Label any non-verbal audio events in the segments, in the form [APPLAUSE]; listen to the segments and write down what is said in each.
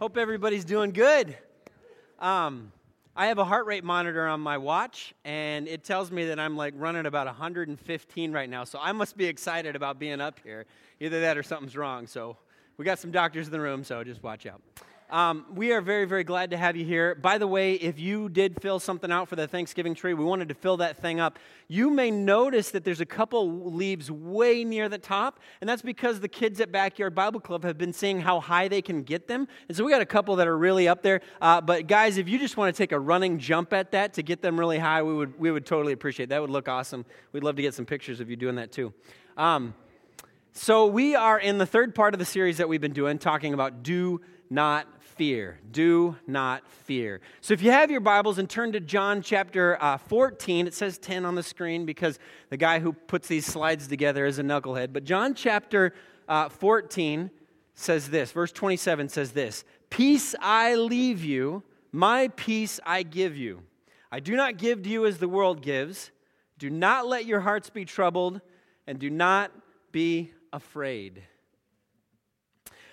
Hope everybody's doing good. Um, I have a heart rate monitor on my watch, and it tells me that I'm like running about 115 right now. So I must be excited about being up here. Either that or something's wrong. So we got some doctors in the room, so just watch out. Um, we are very, very glad to have you here. By the way, if you did fill something out for the Thanksgiving tree, we wanted to fill that thing up. You may notice that there's a couple leaves way near the top, and that's because the kids at Backyard Bible Club have been seeing how high they can get them. And so we got a couple that are really up there. Uh, but guys, if you just want to take a running jump at that to get them really high, we would, we would totally appreciate it. That would look awesome. We'd love to get some pictures of you doing that too. Um, so we are in the third part of the series that we've been doing, talking about do not fear. Do not fear. So if you have your Bibles and turn to John chapter uh, 14, it says 10 on the screen because the guy who puts these slides together is a knucklehead. But John chapter uh, 14 says this, verse 27 says this Peace I leave you, my peace I give you. I do not give to you as the world gives. Do not let your hearts be troubled, and do not be afraid.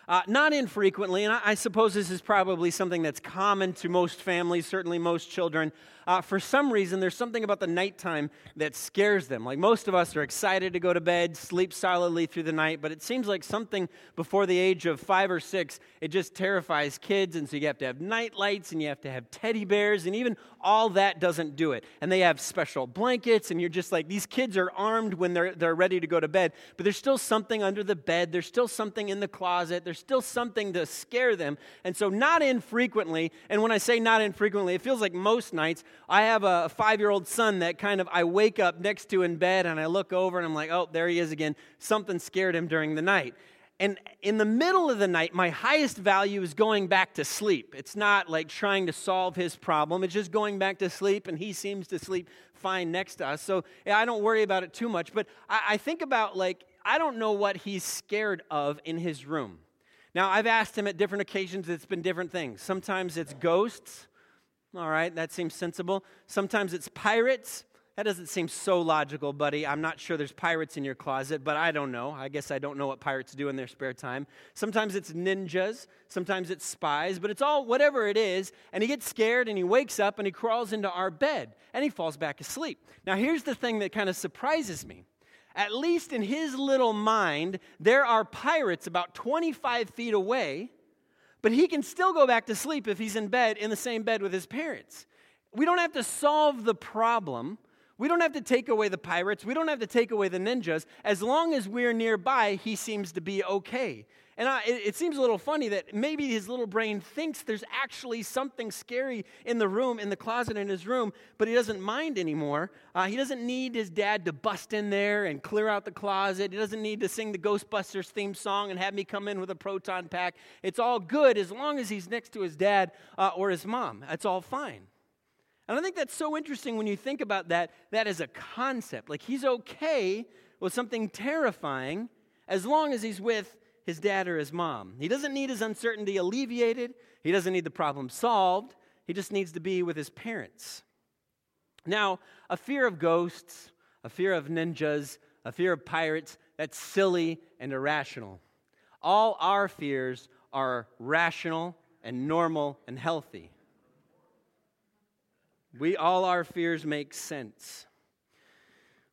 Uh, not infrequently, and I, I, suppose this is probably something that's common to most families, certainly most children. Uh, for some reason, there's something about the nighttime that scares them. Like most of us are excited to go to bed, sleep solidly through the night, but it seems like something before the age of five or six, it just terrifies kids. And so you have to have night lights and you have to have teddy bears, and even all that doesn't do it. And they have special blankets, and you're just like, these kids are armed when they're, they're ready to go to bed, but there's still something under the bed, there's still something in the closet, there's still something to scare them. And so, not infrequently, and when I say not infrequently, it feels like most nights, I have a five year old son that kind of I wake up next to in bed and I look over and I'm like, oh, there he is again. Something scared him during the night. And in the middle of the night, my highest value is going back to sleep. It's not like trying to solve his problem, it's just going back to sleep, and he seems to sleep fine next to us. So I don't worry about it too much. But I, I think about, like, I don't know what he's scared of in his room. Now, I've asked him at different occasions, it's been different things. Sometimes it's ghosts. All right, that seems sensible. Sometimes it's pirates. That doesn't seem so logical, buddy. I'm not sure there's pirates in your closet, but I don't know. I guess I don't know what pirates do in their spare time. Sometimes it's ninjas, sometimes it's spies, but it's all whatever it is. And he gets scared and he wakes up and he crawls into our bed and he falls back asleep. Now, here's the thing that kind of surprises me. At least in his little mind, there are pirates about 25 feet away but he can still go back to sleep if he's in bed, in the same bed with his parents. We don't have to solve the problem. We don't have to take away the pirates. We don't have to take away the ninjas. As long as we're nearby, he seems to be okay. And I, it, it, seems a little funny that maybe his little brain thinks there's actually something scary in the room, in the closet in his room, but he doesn't mind anymore. Uh, he doesn't need his dad to bust in there and clear out the closet. He doesn't need to sing the Ghostbusters theme song and have me come in with a proton pack. It's all good as long as he's next to his dad uh, or his mom. That's all fine. And I think that's so interesting when you think about that, that as a concept. Like he's okay with something terrifying as long as he's with his dad or his mom. He doesn't need his uncertainty alleviated, he doesn't need the problem solved. He just needs to be with his parents. Now, a fear of ghosts, a fear of ninjas, a fear of pirates, that's silly and irrational. All our fears are rational and normal and healthy. We all our fears make sense.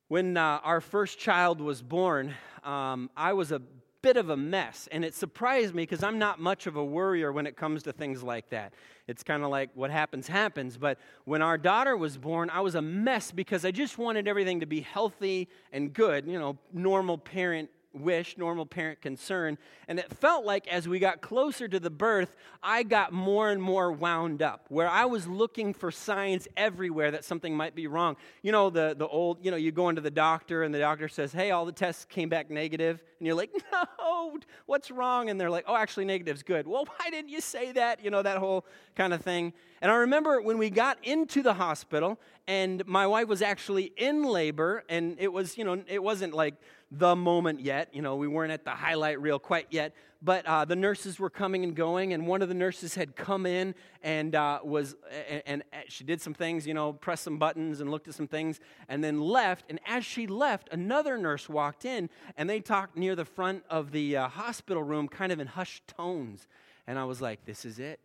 When uh, our first child was born, um, I was a bit of a mess. And it surprised me because I'm not much of a worrier when it comes to things like that. It's kind of like what happens, happens. But when our daughter was born, I was a mess because I just wanted everything to be healthy and good, you know, normal parent wish, normal parent concern. And it felt like as we got closer to the birth, I got more and more wound up, where I was looking for signs everywhere that something might be wrong. You know, the, the old, you know, you go into the doctor and the doctor says, hey, all the tests came back negative. And you're like, [LAUGHS] no, what's wrong? And they're like, oh, actually, negative's good. Well, [LAUGHS] why didn't you say that? You know, that whole kind of thing. And I remember when we got into the hospital and my wife was actually in labor and it was, you know, it wasn't like, the moment yet. You know, we weren't at the highlight reel quite yet, but uh, the nurses were coming and going, and one of the nurses had come in and uh, was, and, and, she did some things, you know, pressed some buttons and looked at some things, and then left. And as she left, another nurse walked in, and they talked near the front of the uh, hospital room, kind of in hushed tones. And I was like, this is it.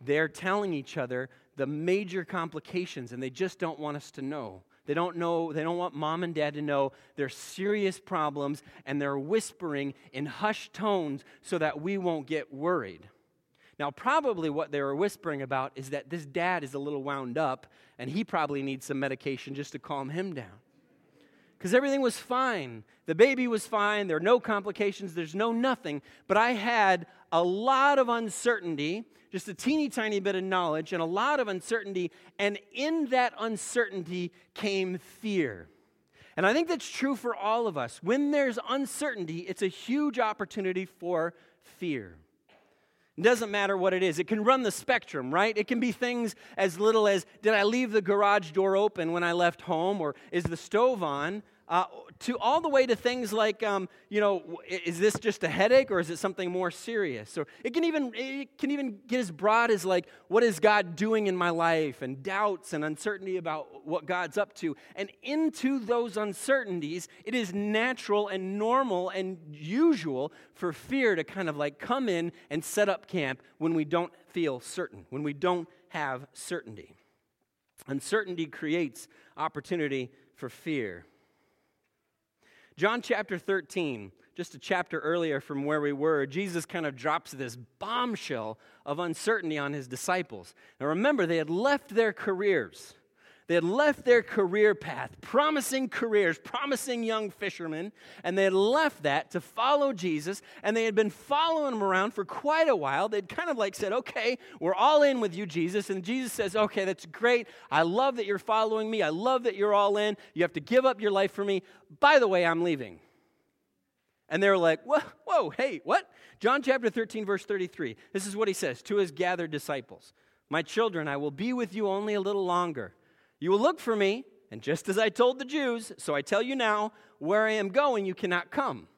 They're telling each other the major complications, and they just don't want us to know. They don't know, they don't want mom and dad to know their serious problems, and they're whispering in hushed tones so that we won't get worried. Now, probably what they were whispering about is that this dad is a little wound up, and he probably needs some medication just to calm him down. Because everything was fine. The baby was fine. There are no complications. There's no nothing. But I had a lot of uncertainty just a teeny tiny bit of knowledge and a lot of uncertainty. And in that uncertainty came fear. And I think that's true for all of us. When there's uncertainty, it's a huge opportunity for fear. It doesn't matter what it is. It can run the spectrum, right? It can be things as little as did I leave the garage door open when I left home, or is the stove on? Uh, to all the way to things like, um, you know, is this just a headache or is it something more serious? Or it can even it can even get as broad as like, what is God doing in my life, and doubts and uncertainty about what God's up to. And into those uncertainties, it is natural and normal and usual for fear to kind of like come in and set up camp when we don't feel certain, when we don't have certainty. Uncertainty creates opportunity for fear. John chapter 13, just a chapter earlier from where we were, Jesus kind of drops this bombshell of uncertainty on his disciples. Now remember, they had left their careers. They had left their career path, promising careers, promising young fishermen, and they had left that to follow Jesus, and they had been following him around for quite a while. They'd kind of like said, Okay, we're all in with you, Jesus. And Jesus says, Okay, that's great. I love that you're following me. I love that you're all in. You have to give up your life for me. By the way, I'm leaving. And they were like, whoa, whoa, hey, what? John chapter 13, verse 33. This is what he says to his gathered disciples My children, I will be with you only a little longer. You will look for me, and just as I told the Jews, so I tell you now, where I am going, you cannot come.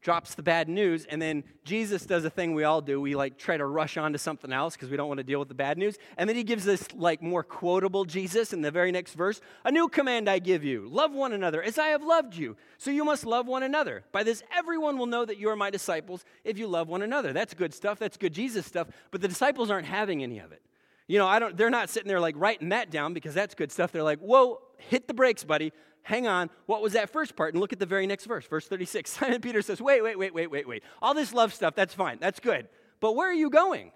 Drops the bad news, and then Jesus does a thing we all do. We like try to rush on to something else because we don't want to deal with the bad news. And then he gives this like more quotable Jesus in the very next verse. A new command I give you love one another as I have loved you. So you must love one another. By this, everyone will know that you are my disciples if you love one another. That's good stuff. That's good Jesus stuff. But the disciples aren't having any of it. You know, I don't, they're not sitting there like writing that down because that's good stuff. They're like, whoa, hit the brakes, buddy. Hang on. What was that first part? And look at the very next verse, verse 36. [LAUGHS] Simon Peter says, wait, wait, wait, wait, wait, wait. All this love stuff, that's fine. That's good. But where are you going?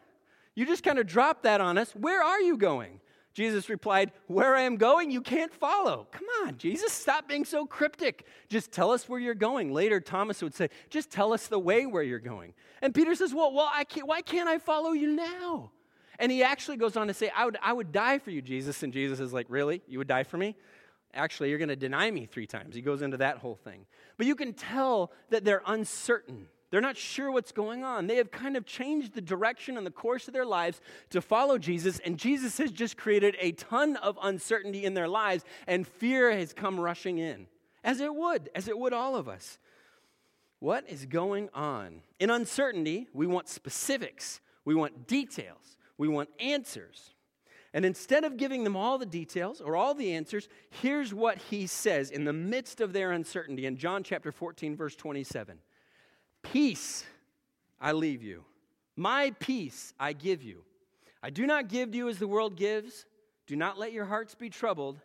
You just kind of dropped that on us. Where are you going? Jesus replied, Where I am going, you can't follow. Come on, Jesus, stop being so cryptic. Just tell us where you're going. Later, Thomas would say, Just tell us the way where you're going. And Peter says, Well, well can't, why can't I follow you now? And he actually goes on to say, I would, I would die for you, Jesus. And Jesus is like, Really? You would die for me? Actually, you're going to deny me three times. He goes into that whole thing. But you can tell that they're uncertain. They're not sure what's going on. They have kind of changed the direction and the course of their lives to follow Jesus, and Jesus has just created a ton of uncertainty in their lives, and fear has come rushing in, as it would, as it would all of us. What is going on? In uncertainty, we want specifics, we want details. We want answers. And instead of giving them all the details or all the answers, here's what he says in the midst of their uncertainty in John chapter 14, verse 27 Peace I leave you, my peace I give you. I do not give to you as the world gives. Do not let your hearts be troubled,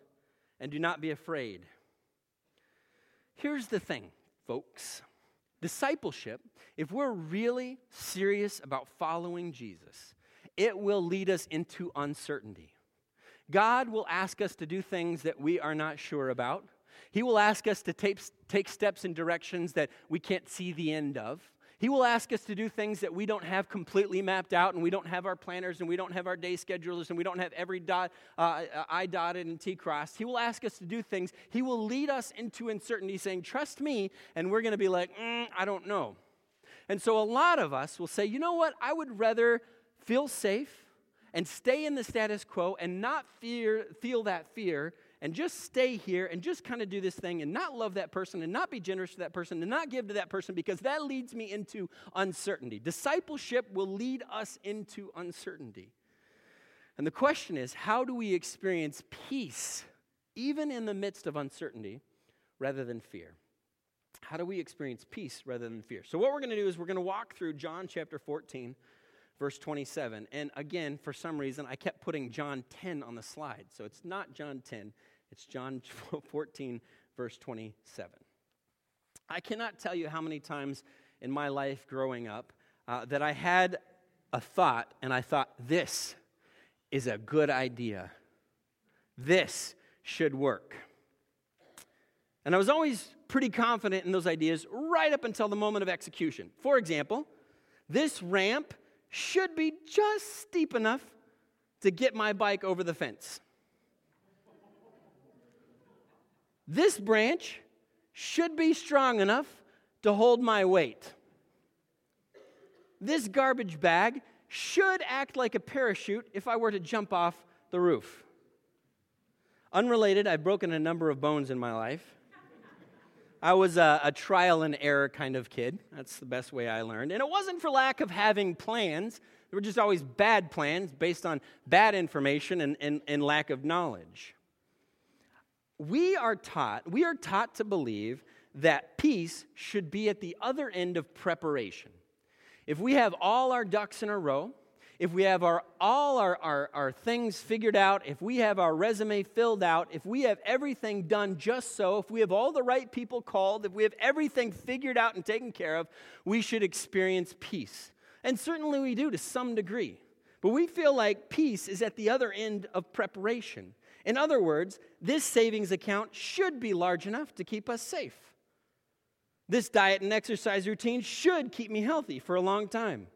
and do not be afraid. Here's the thing, folks discipleship, if we're really serious about following Jesus, it will lead us into uncertainty. God will ask us to do things that we are not sure about. He will ask us to take, take steps in directions that we can't see the end of. He will ask us to do things that we don't have completely mapped out, and we don't have our planners, and we don't have our day schedulers, and we don't have every dot, uh, I dotted and T crossed. He will ask us to do things. He will lead us into uncertainty, saying, Trust me, and we're going to be like, mm, I don't know. And so a lot of us will say, You know what? I would rather feel safe and stay in the status quo and not fear, feel that fear and just stay here and just kind of do this thing and not love that person and not be generous to that person and not give to that person because that leads me into uncertainty. Discipleship will lead us into uncertainty. And the question is how do we experience peace even in the midst of uncertainty rather than fear? How do we experience peace rather than fear? So, what we're going to do is we're going to walk through John chapter 14 verse 27. And again, for some reason, I kept putting John 10 on the slide. So it's not John 10, it's John [LAUGHS] 14, verse 27. I cannot tell you how many times in my life growing up uh, that I had a thought and I thought, this is a good idea. This should work. And I was always pretty confident in those ideas right up until the moment of execution. For example, this ramp should be just steep enough to get my bike over the fence. This branch should be strong enough to hold my weight. This garbage bag should act like a parachute if I were to jump off the roof. Unrelated, I've broken a number of bones in my life. I was a, a, trial and error kind of kid. That's the best way I learned. And it wasn't for lack of having plans, they were just always bad plans based on bad information and, and, and lack of knowledge. We are taught, we are taught to believe that peace should be at the other end of preparation. If we have all our ducks in a row, if we have our, all our, our, our things figured out, if we have our resume filled out, if we have everything done just so, if we have all the right people called, if we have everything figured out and taken care of, we should experience peace. And certainly we do to some degree. But we feel like peace is at the other end of preparation. In other words, this savings account should be large enough to keep us safe. This diet and exercise routine should keep me healthy for a long time.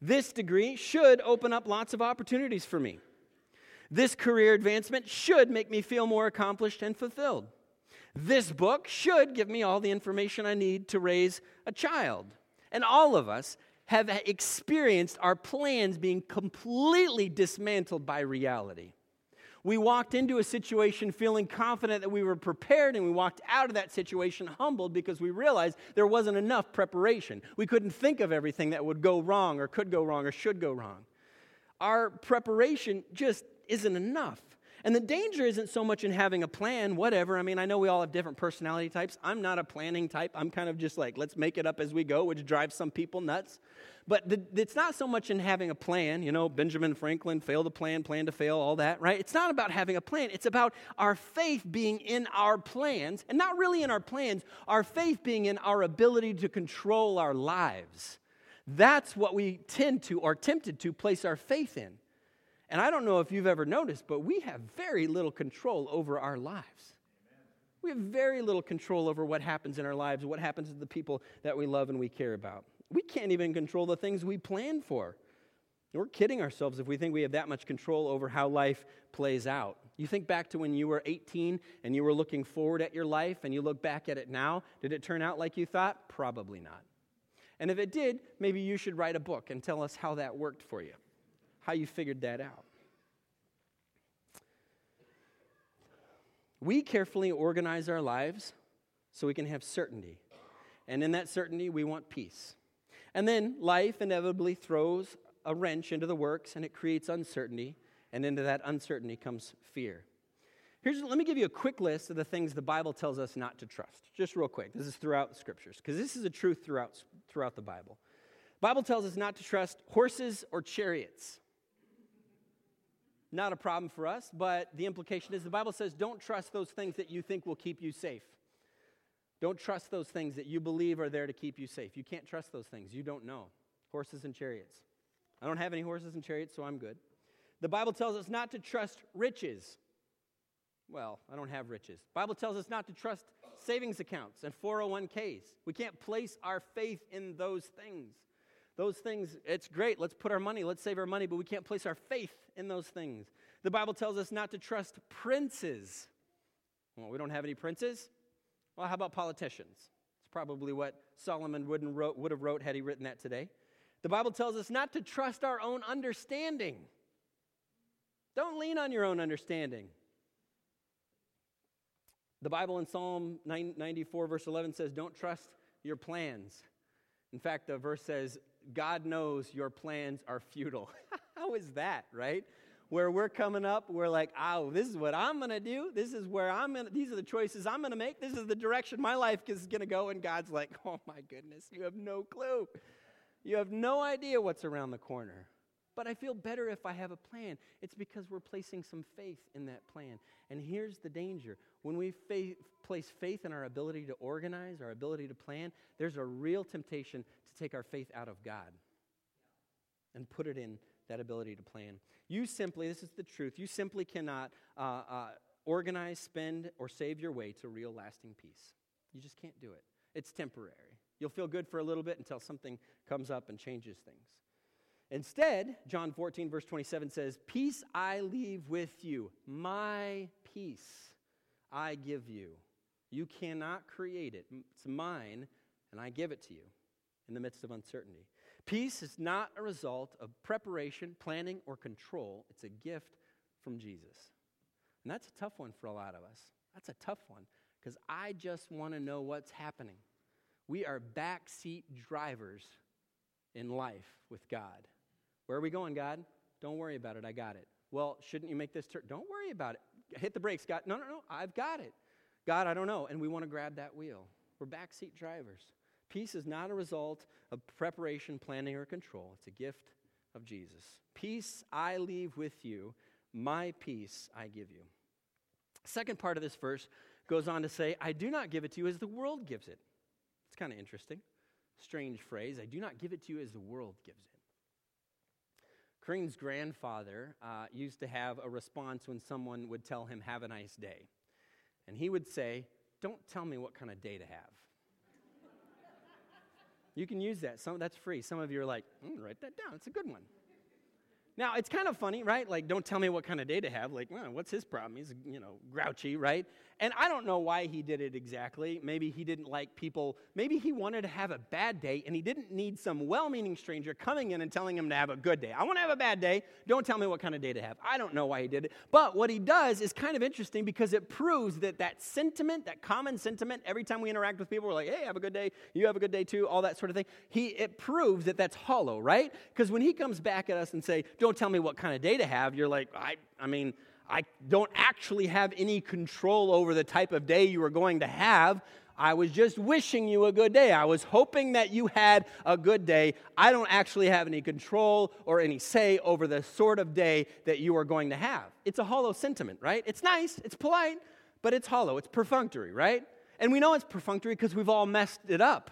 This degree should open up lots of opportunities for me. This career advancement should make me feel more accomplished and fulfilled. This book should give me all the information I need to raise a child. And all of us have experienced our plans being completely dismantled by reality. We walked into a situation feeling confident that we were prepared, and we walked out of that situation humbled because we realized there wasn't enough preparation. We couldn't think of everything that would go wrong, or could go wrong, or should go wrong. Our preparation just isn't enough. And the danger isn't so much in having a plan, whatever. I mean, I know we all have different personality types. I'm not a planning type. I'm kind of just like, let's make it up as we go, which drives some people nuts. But the, it's not so much in having a plan, you know, Benjamin Franklin, fail to plan, plan to fail, all that, right? It's not about having a plan. It's about our faith being in our plans, and not really in our plans, our faith being in our ability to control our lives. That's what we tend to, or tempted to, place our faith in. And I don't know if you've ever noticed, but we have very little control over our lives. We have very little control over what happens in our lives, what happens to the people that we love and we care about. We can't even control the things we plan for. We're kidding ourselves if we think we have that much control over how life plays out. You think back to when you were 18 and you were looking forward at your life and you look back at it now. Did it turn out like you thought? Probably not. And if it did, maybe you should write a book and tell us how that worked for you how you figured that out. We carefully organize our lives so we can have certainty. And in that certainty, we want peace. And then life inevitably throws a wrench into the works and it creates uncertainty. And into that uncertainty comes fear. Here's, let me give you a quick list of the things the Bible tells us not to trust. Just real quick. This is throughout the scriptures, because this is a truth throughout, throughout the Bible. Bible tells us not to trust horses or chariots not a problem for us, but the implication is the Bible says don't trust those things that you think will keep you safe. Don't trust those things that you believe are there to keep you safe. You can't trust those things. You don't know. Horses and chariots. I don't have any horses and chariots, so I'm good. The Bible tells us not to trust riches. Well, I don't have riches. Bible tells us not to trust savings accounts and 401ks. We can't place our faith in those things. Those things, it's great. Let's put our money, let's save our money, but we can't place our faith in those things. The Bible tells us not to trust princes. Well, we don't have any princes. Well, how about politicians? It's probably what Solomon wrote, would have wrote had he written that today. The Bible tells us not to trust our own understanding. Don't lean on your own understanding. The Bible in Psalm 94, verse 11 says, Don't trust your plans. In fact, the verse says, God knows your plans are futile. [LAUGHS] How is that, right? Where we're coming up, we're like, oh, this is what I'm going to do. This is where I'm going to, these are the choices I'm going to make. This is the direction my life is going to go. And God's like, oh my goodness, you have no clue. You have no idea what's around the corner. But I feel better if I have a plan. It's because we're placing some faith in that plan. And here's the danger when we faith, place faith in our ability to organize, our ability to plan, there's a real temptation to take our faith out of God and put it in that ability to plan. You simply, this is the truth, you simply cannot uh, uh, organize, spend, or save your way to real lasting peace. You just can't do it. It's temporary. You'll feel good for a little bit until something comes up and changes things. Instead, John 14, verse 27 says, Peace I leave with you, my peace I give you. You cannot create it. It's mine, and I give it to you in the midst of uncertainty. Peace is not a result of preparation, planning, or control. It's a gift from Jesus. And that's a tough one for a lot of us. That's a tough one because I just want to know what's happening. We are backseat drivers in life with God. Where are we going, God? Don't worry about it. I got it. Well, shouldn't you make this turn? Don't worry about it. Hit the brakes, God. No, no, no. I've got it. God, I don't know. And we want to grab that wheel. We're backseat drivers. Peace is not a result of preparation, planning, or control. It's a gift of Jesus. Peace I leave with you, my peace I give you. Second part of this verse goes on to say, I do not give it to you as the world gives it. It's kind of interesting. Strange phrase. I do not give it to you as the world gives it. Kareem's grandfather uh, used to have a response when someone would tell him, Have a nice day. And he would say, Don't tell me what kind of day to have. You can use that. Some, that's free. Some of you are like, mm, Write that down. It's a good one. Now, it's kind of funny, right? Like, don't tell me what kind of day to have. Like, well, what's his problem? He's, you know, grouchy, right? And I don't know why he did it exactly. Maybe he didn't like people. Maybe he wanted to have a bad day and he didn't need some well meaning stranger coming in and telling him to have a good day. I want to have a bad day. Don't tell me what kind of day to have. I don't know why he did it. But what he does is kind of interesting because it proves that that sentiment, that common sentiment, every time we interact with people, we're like, hey, have a good day. You have a good day too, all that sort of thing. He, it proves that that's hollow, right? Because when he comes back at us and say, don't tell me what kind of day to have, you're like, I, I mean, I don't actually have any control over the type of day you are going to have. I was just wishing you a good day. I was hoping that you had a good day. I don't actually have any control or any say over the sort of day that you are going to have. It's a hollow sentiment, right? It's nice, it's polite, but it's hollow, it's perfunctory, right? And we know it's perfunctory because we've all messed it up.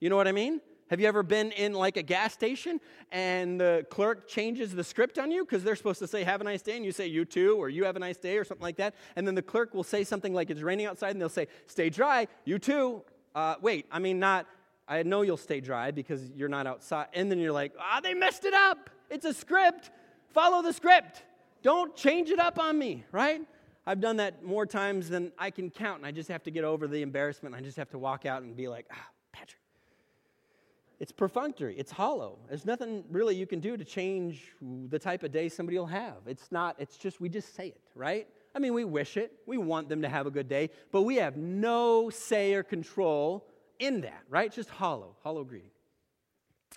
You know what I mean? Have you ever been in like a gas station and the clerk changes the script on you because they're supposed to say, Have a nice day, and you say, You too, or You have a nice day, or something like that. And then the clerk will say something like, It's raining outside, and they'll say, Stay dry, you too. Uh, wait, I mean, not, I know you'll stay dry because you're not outside. And then you're like, Ah, they messed it up. It's a script. Follow the script. Don't change it up on me, right? I've done that more times than I can count, and I just have to get over the embarrassment. I just have to walk out and be like, ah, it's perfunctory, it's hollow. There's nothing really you can do to change the type of day somebody will have. It's not, it's just, we just say it, right? I mean, we wish it, we want them to have a good day, but we have no say or control in that, right? Just hollow, hollow greeting.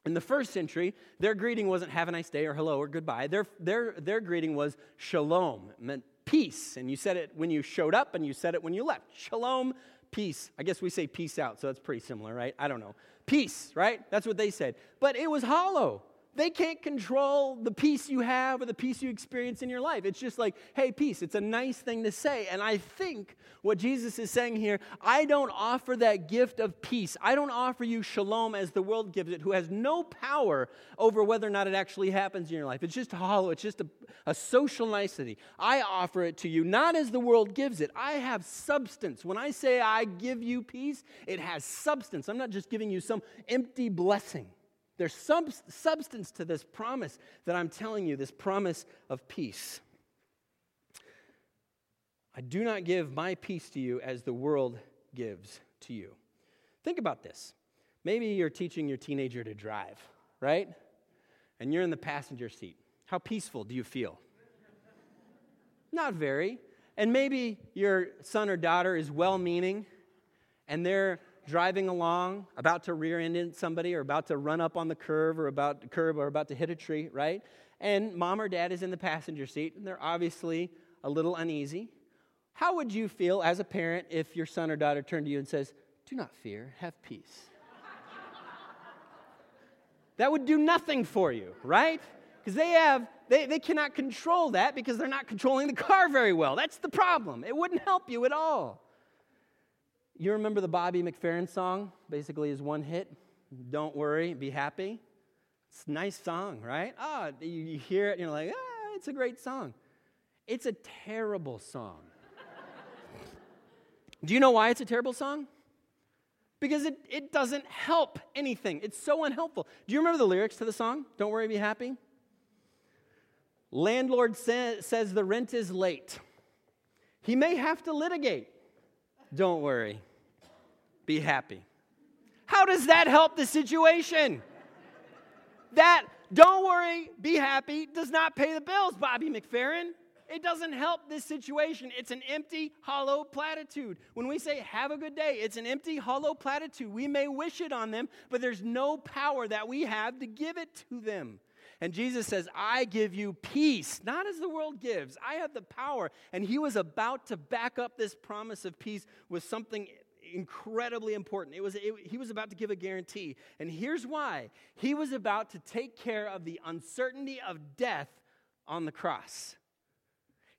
In the first century, their greeting wasn't have a nice day or hello or goodbye. Their, their, their greeting was shalom, it meant peace. And you said it when you showed up and you said it when you left. Shalom, peace. I guess we say peace out, so that's pretty similar, right? I don't know. Peace, right? That's what they said. But it was hollow. They can't control the peace you have or the peace you experience in your life. It's just like, hey, peace. It's a nice thing to say. And I think what Jesus is saying here, I don't offer that gift of peace. I don't offer you shalom as the world gives it, who has no power over whether or not it actually happens in your life. It's just hollow, it's just a, a social nicety. I offer it to you not as the world gives it. I have substance. When I say I give you peace, it has substance. I'm not just giving you some empty blessing. There's some substance to this promise that I'm telling you, this promise of peace. I do not give my peace to you as the world gives to you. Think about this. Maybe you're teaching your teenager to drive, right? And you're in the passenger seat. How peaceful do you feel? Not very. And maybe your son or daughter is well meaning and they're driving along, about to rear end somebody, or about to run up on the curve, or about curb, or about to hit a tree, right? And mom or dad is in the passenger seat, and they're obviously a little uneasy. How would you feel as a parent if your son or daughter turned to you and says, "Do not fear, have peace"? That would do nothing for you, right? Because they have, they, they cannot control that because they're not controlling the car very well. That's the problem. It wouldn't help you at all. You remember the Bobby McFerrin song? Basically, his one hit. Don't worry, be happy. It's a nice song, right? Ah, oh, you, you hear it you're like, ah, it's a great song. It's a terrible song. Do you know why it's a terrible song? Because it, it doesn't help anything. It's so unhelpful. Do you remember the lyrics to the song? Don't worry, be happy. Landlord sa- says the rent is late. He may have to litigate. Don't worry, be happy. How does that help the situation? That, don't worry, be happy, does not pay the bills, Bobby McFerrin. It doesn't help this situation. It's an empty, hollow platitude. When we say have a good day, it's an empty, hollow platitude. We may wish it on them, but there's no power that we have to give it to them. And Jesus says, I give you peace, not as the world gives. I have the power. And he was about to back up this promise of peace with something incredibly important. It was, it, he was about to give a guarantee. And here's why he was about to take care of the uncertainty of death on the cross.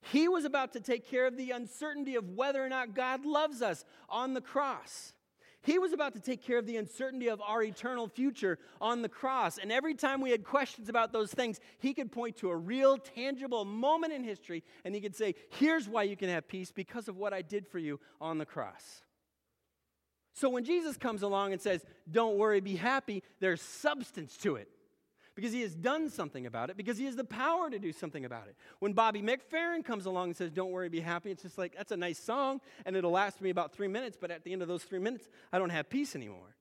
He was about to take care of the uncertainty of whether or not God loves us on the cross. He was about to take care of the uncertainty of our eternal future on the cross. And every time we had questions about those things, he could point to a real, tangible moment in history and he could say, Here's why you can have peace because of what I did for you on the cross. So when Jesus comes along and says, Don't worry, be happy, there's substance to it because he has done something about it, because he has the power to do something about it. When Bobby McFerrin comes along and says, Don't worry, be happy, it's just like, that's a nice song, and it'll last me about three minutes, but at the end of those three minutes, I don't have peace anymore.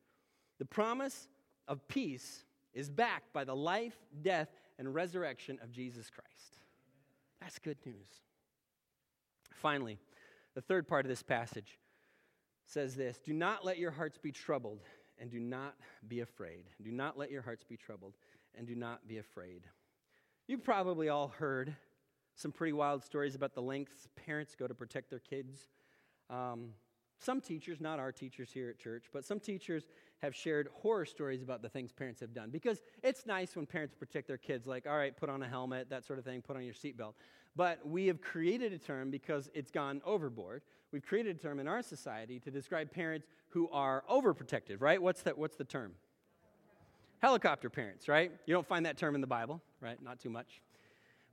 The promise of peace is backed by the life, death, and resurrection of Jesus Christ. That's good news. Finally, the third part of this passage says this Do not let your hearts be troubled, and do not be afraid. Do not let your hearts be troubled and do not be afraid. You've probably all heard some pretty wild stories about the lengths parents go to protect their kids. Um, some teachers, not our teachers here at church, but some teachers have shared horror stories about the things parents have done because it's nice when parents protect their kids, like, all right, put on a helmet, that sort of thing, put on your seatbelt. But we have created a term because it's gone overboard. We've created a term in our society to describe parents who are overprotective, right? What's, that, what's the term? Helicopter parents, right? You don't find that term in the Bible, right? Not too much.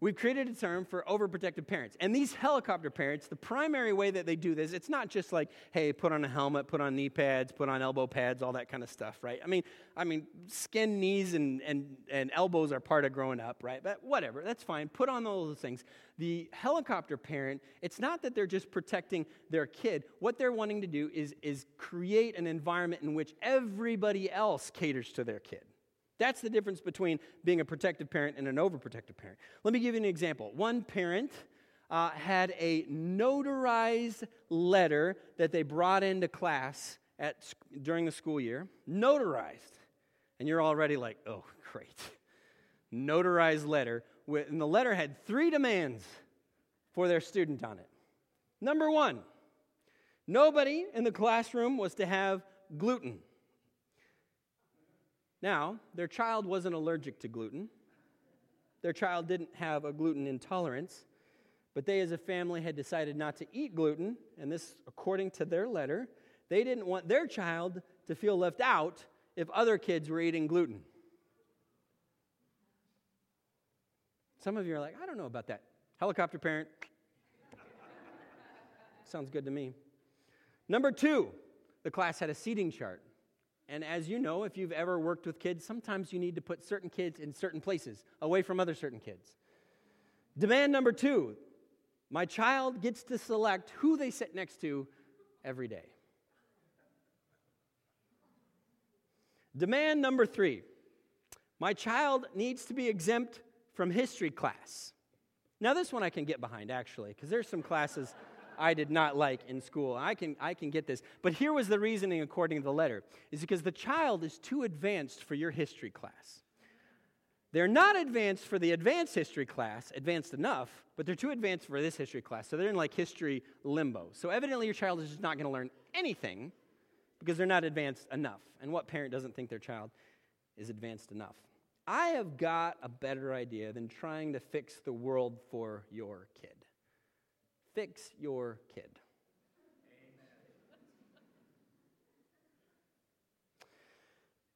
We've created a term for overprotective parents. And these helicopter parents, the primary way that they do this, it's not just like, hey, put on a helmet, put on knee pads, put on elbow pads, all that kind of stuff, right? I mean, I mean, skin, knees, and, and, and elbows are part of growing up, right? But whatever, that's fine. Put on all those things. The helicopter parent, it's not that they're just protecting their kid. What they're wanting to do is, is create an environment in which everybody else caters to their kid. That's the difference between being a protective parent and an overprotective parent. Let me give you an example. One parent uh, had a notarized letter that they brought into class at, during the school year, notarized. And you're already like, oh, [LAUGHS] great. Notarized letter. And the letter had three demands for their student on it. Number one, nobody in the classroom was to have gluten. Now, their child wasn't allergic to gluten. Their child didn't have a gluten intolerance, but they as a family had decided not to eat gluten, and this, according to their letter, they didn't want their child to feel left out if other kids were eating gluten. Some of you are like, I don't know about that. Helicopter parent. Sounds good to me. Number two, the class had a seating chart. And as you know, if you've ever worked with kids, sometimes you need to put certain kids in certain places, away from other certain kids. Demand number two my child gets to select who they sit next to every day. Demand number three my child needs to be exempt from history class. Now, this one I can get behind, actually, because there's some classes. I did not like in school. I can, I can get this. But here was the reasoning according to the letter is because the child is too advanced for your history class. They're not advanced for the advanced history class, advanced enough, but they're too advanced for this history class. So they're in like history limbo. So evidently your child is just not going to learn anything because they're not advanced enough. And what parent doesn't think their child is advanced enough? I have got a better idea than trying to fix the world for your kid. Fix your kid.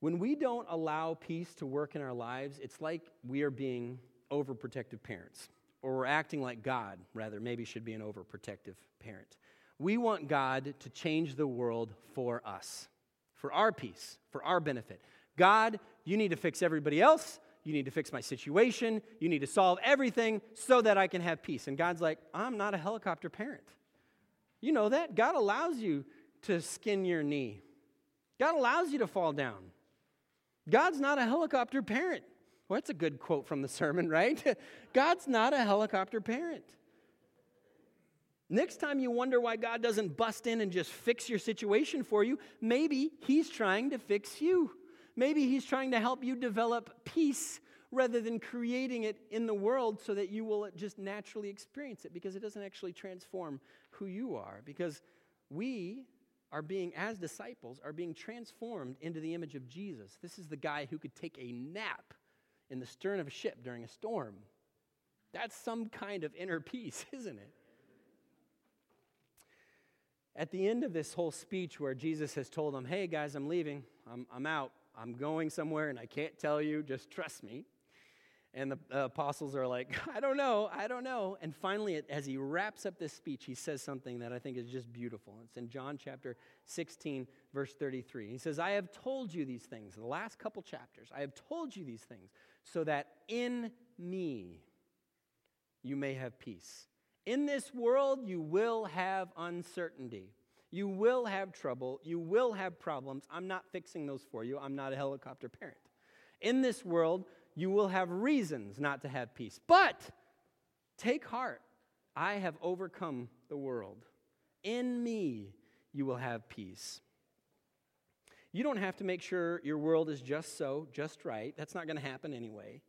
When we don't allow peace to work in our lives, it's like we are being overprotective parents, or we're acting like God, rather, maybe should be an overprotective parent. We want God to change the world for us, for our peace, for our benefit. God, you need to fix everybody else. You need to fix my situation. You need to solve everything so that I can have peace. And God's like, I'm not a helicopter parent. You know that? God allows you to skin your knee, God allows you to fall down. God's not a helicopter parent. Well, that's a good quote from the sermon, [LAUGHS] right? God's not a helicopter parent. Next time you wonder why God doesn't bust in and just fix your situation for you, maybe He's trying to fix you. Maybe He's trying to help you develop peace rather than creating it in the world so that you will just naturally experience it because it doesn't actually transform who you are. Because we are being, as disciples, are being transformed into the image of Jesus. This is the guy who could take a nap in the stern of a ship during a storm. That's some kind of inner [LAUGHS] peace, isn't it? At the end of this whole speech, where Jesus has told them, Hey guys, I'm leaving, I'm, I'm out, I'm going somewhere, and I can't tell you, just trust me. And the uh, apostles are like, [LAUGHS] I don't know, I don't know. And finally, as he wraps up this speech, he says something that I think is just beautiful. It's in John chapter 16, verse 33. He says, I have told you these things, in the last couple chapters, I have told you these things so that in me you may have peace. In this world, you will have uncertainty. You will have trouble. You will have problems. I'm not fixing those for you. I'm not a helicopter parent. In this world, you will have reasons not to have peace. But take heart. I have overcome the world. In me, you will have peace. You don't have to make sure your world is just so, just right. That's not going to happen anyway.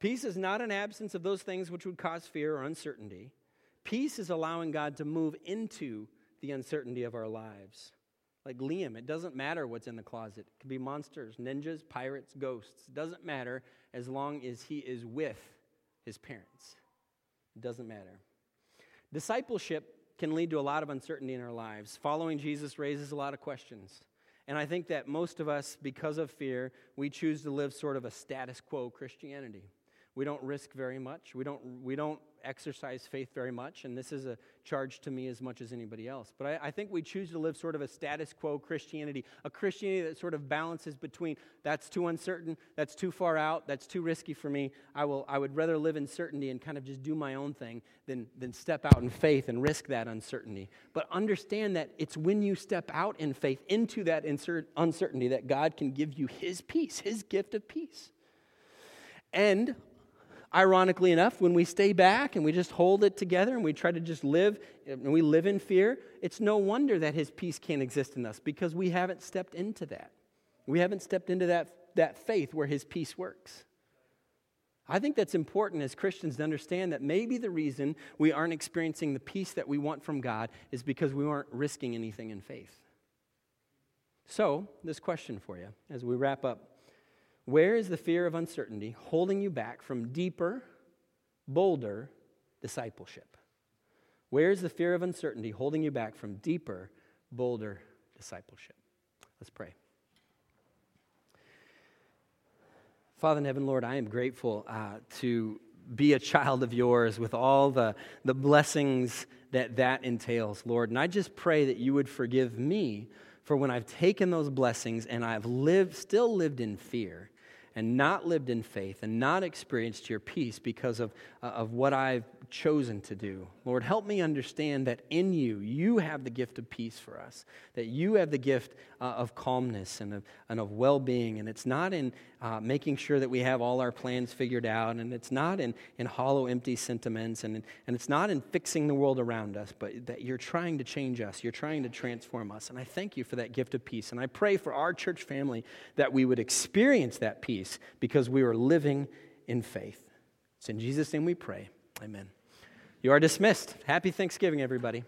Peace is not an absence of those things which would cause fear or uncertainty. Peace is allowing God to move into the uncertainty of our lives. Like Liam, it doesn't matter what's in the closet. It could be monsters, ninjas, pirates, ghosts. It doesn't matter as long as he is with his parents. It doesn't matter. Discipleship can lead to a lot of uncertainty in our lives. Following Jesus raises a lot of questions. And I think that most of us, because of fear, we choose to live sort of a status quo Christianity. We don't risk very much. We don't, we don't exercise faith very much, and this is a charge to me as much as anybody else. But I, I, think we choose to live sort of a status quo Christianity, a Christianity that sort of balances between that's too uncertain, that's too far out, that's too risky for me. I, will, I would rather live in certainty and kind of just do my own thing than, than step out in faith and risk that uncertainty. But understand that it's when you step out in faith into that insert, uncertainty that God can give you His peace, His gift of peace. And ironically enough, when we stay back and we just hold it together and we try to just live and we live in fear, it's no wonder that his peace can't exist in us because we haven't stepped into that. We haven't stepped into that, that faith where his peace works. I think that's important as Christians to understand that maybe the reason we aren't experiencing the peace that we want from God is because we aren't risking anything in faith. So, this question for you as we wrap up where is the fear of uncertainty holding you back from deeper, bolder discipleship? Where is the fear of uncertainty holding you back from deeper, bolder discipleship? Let's pray. Father in heaven, Lord, I am grateful uh, to be a child of yours with all the, the blessings that that entails, Lord. And I just pray that you would forgive me for when I've taken those blessings and I've lived, still lived in fear and not lived in faith and not experienced your peace because of, uh, of what I've chosen to do. Lord, help me understand that in you, you have the gift of peace for us, that you have the gift uh, of calmness and of, and of well being. And it's not in uh, making sure that we have all our plans figured out, and it's not in, in hollow, empty sentiments, and, and it's not in fixing the world around us, but that you're trying to change us, you're trying to transform us. And I thank you for that gift of peace. And I pray for our church family that we would experience that peace because we are living in faith. It's in Jesus' name we pray. Amen. You are dismissed. Happy Thanksgiving, everybody.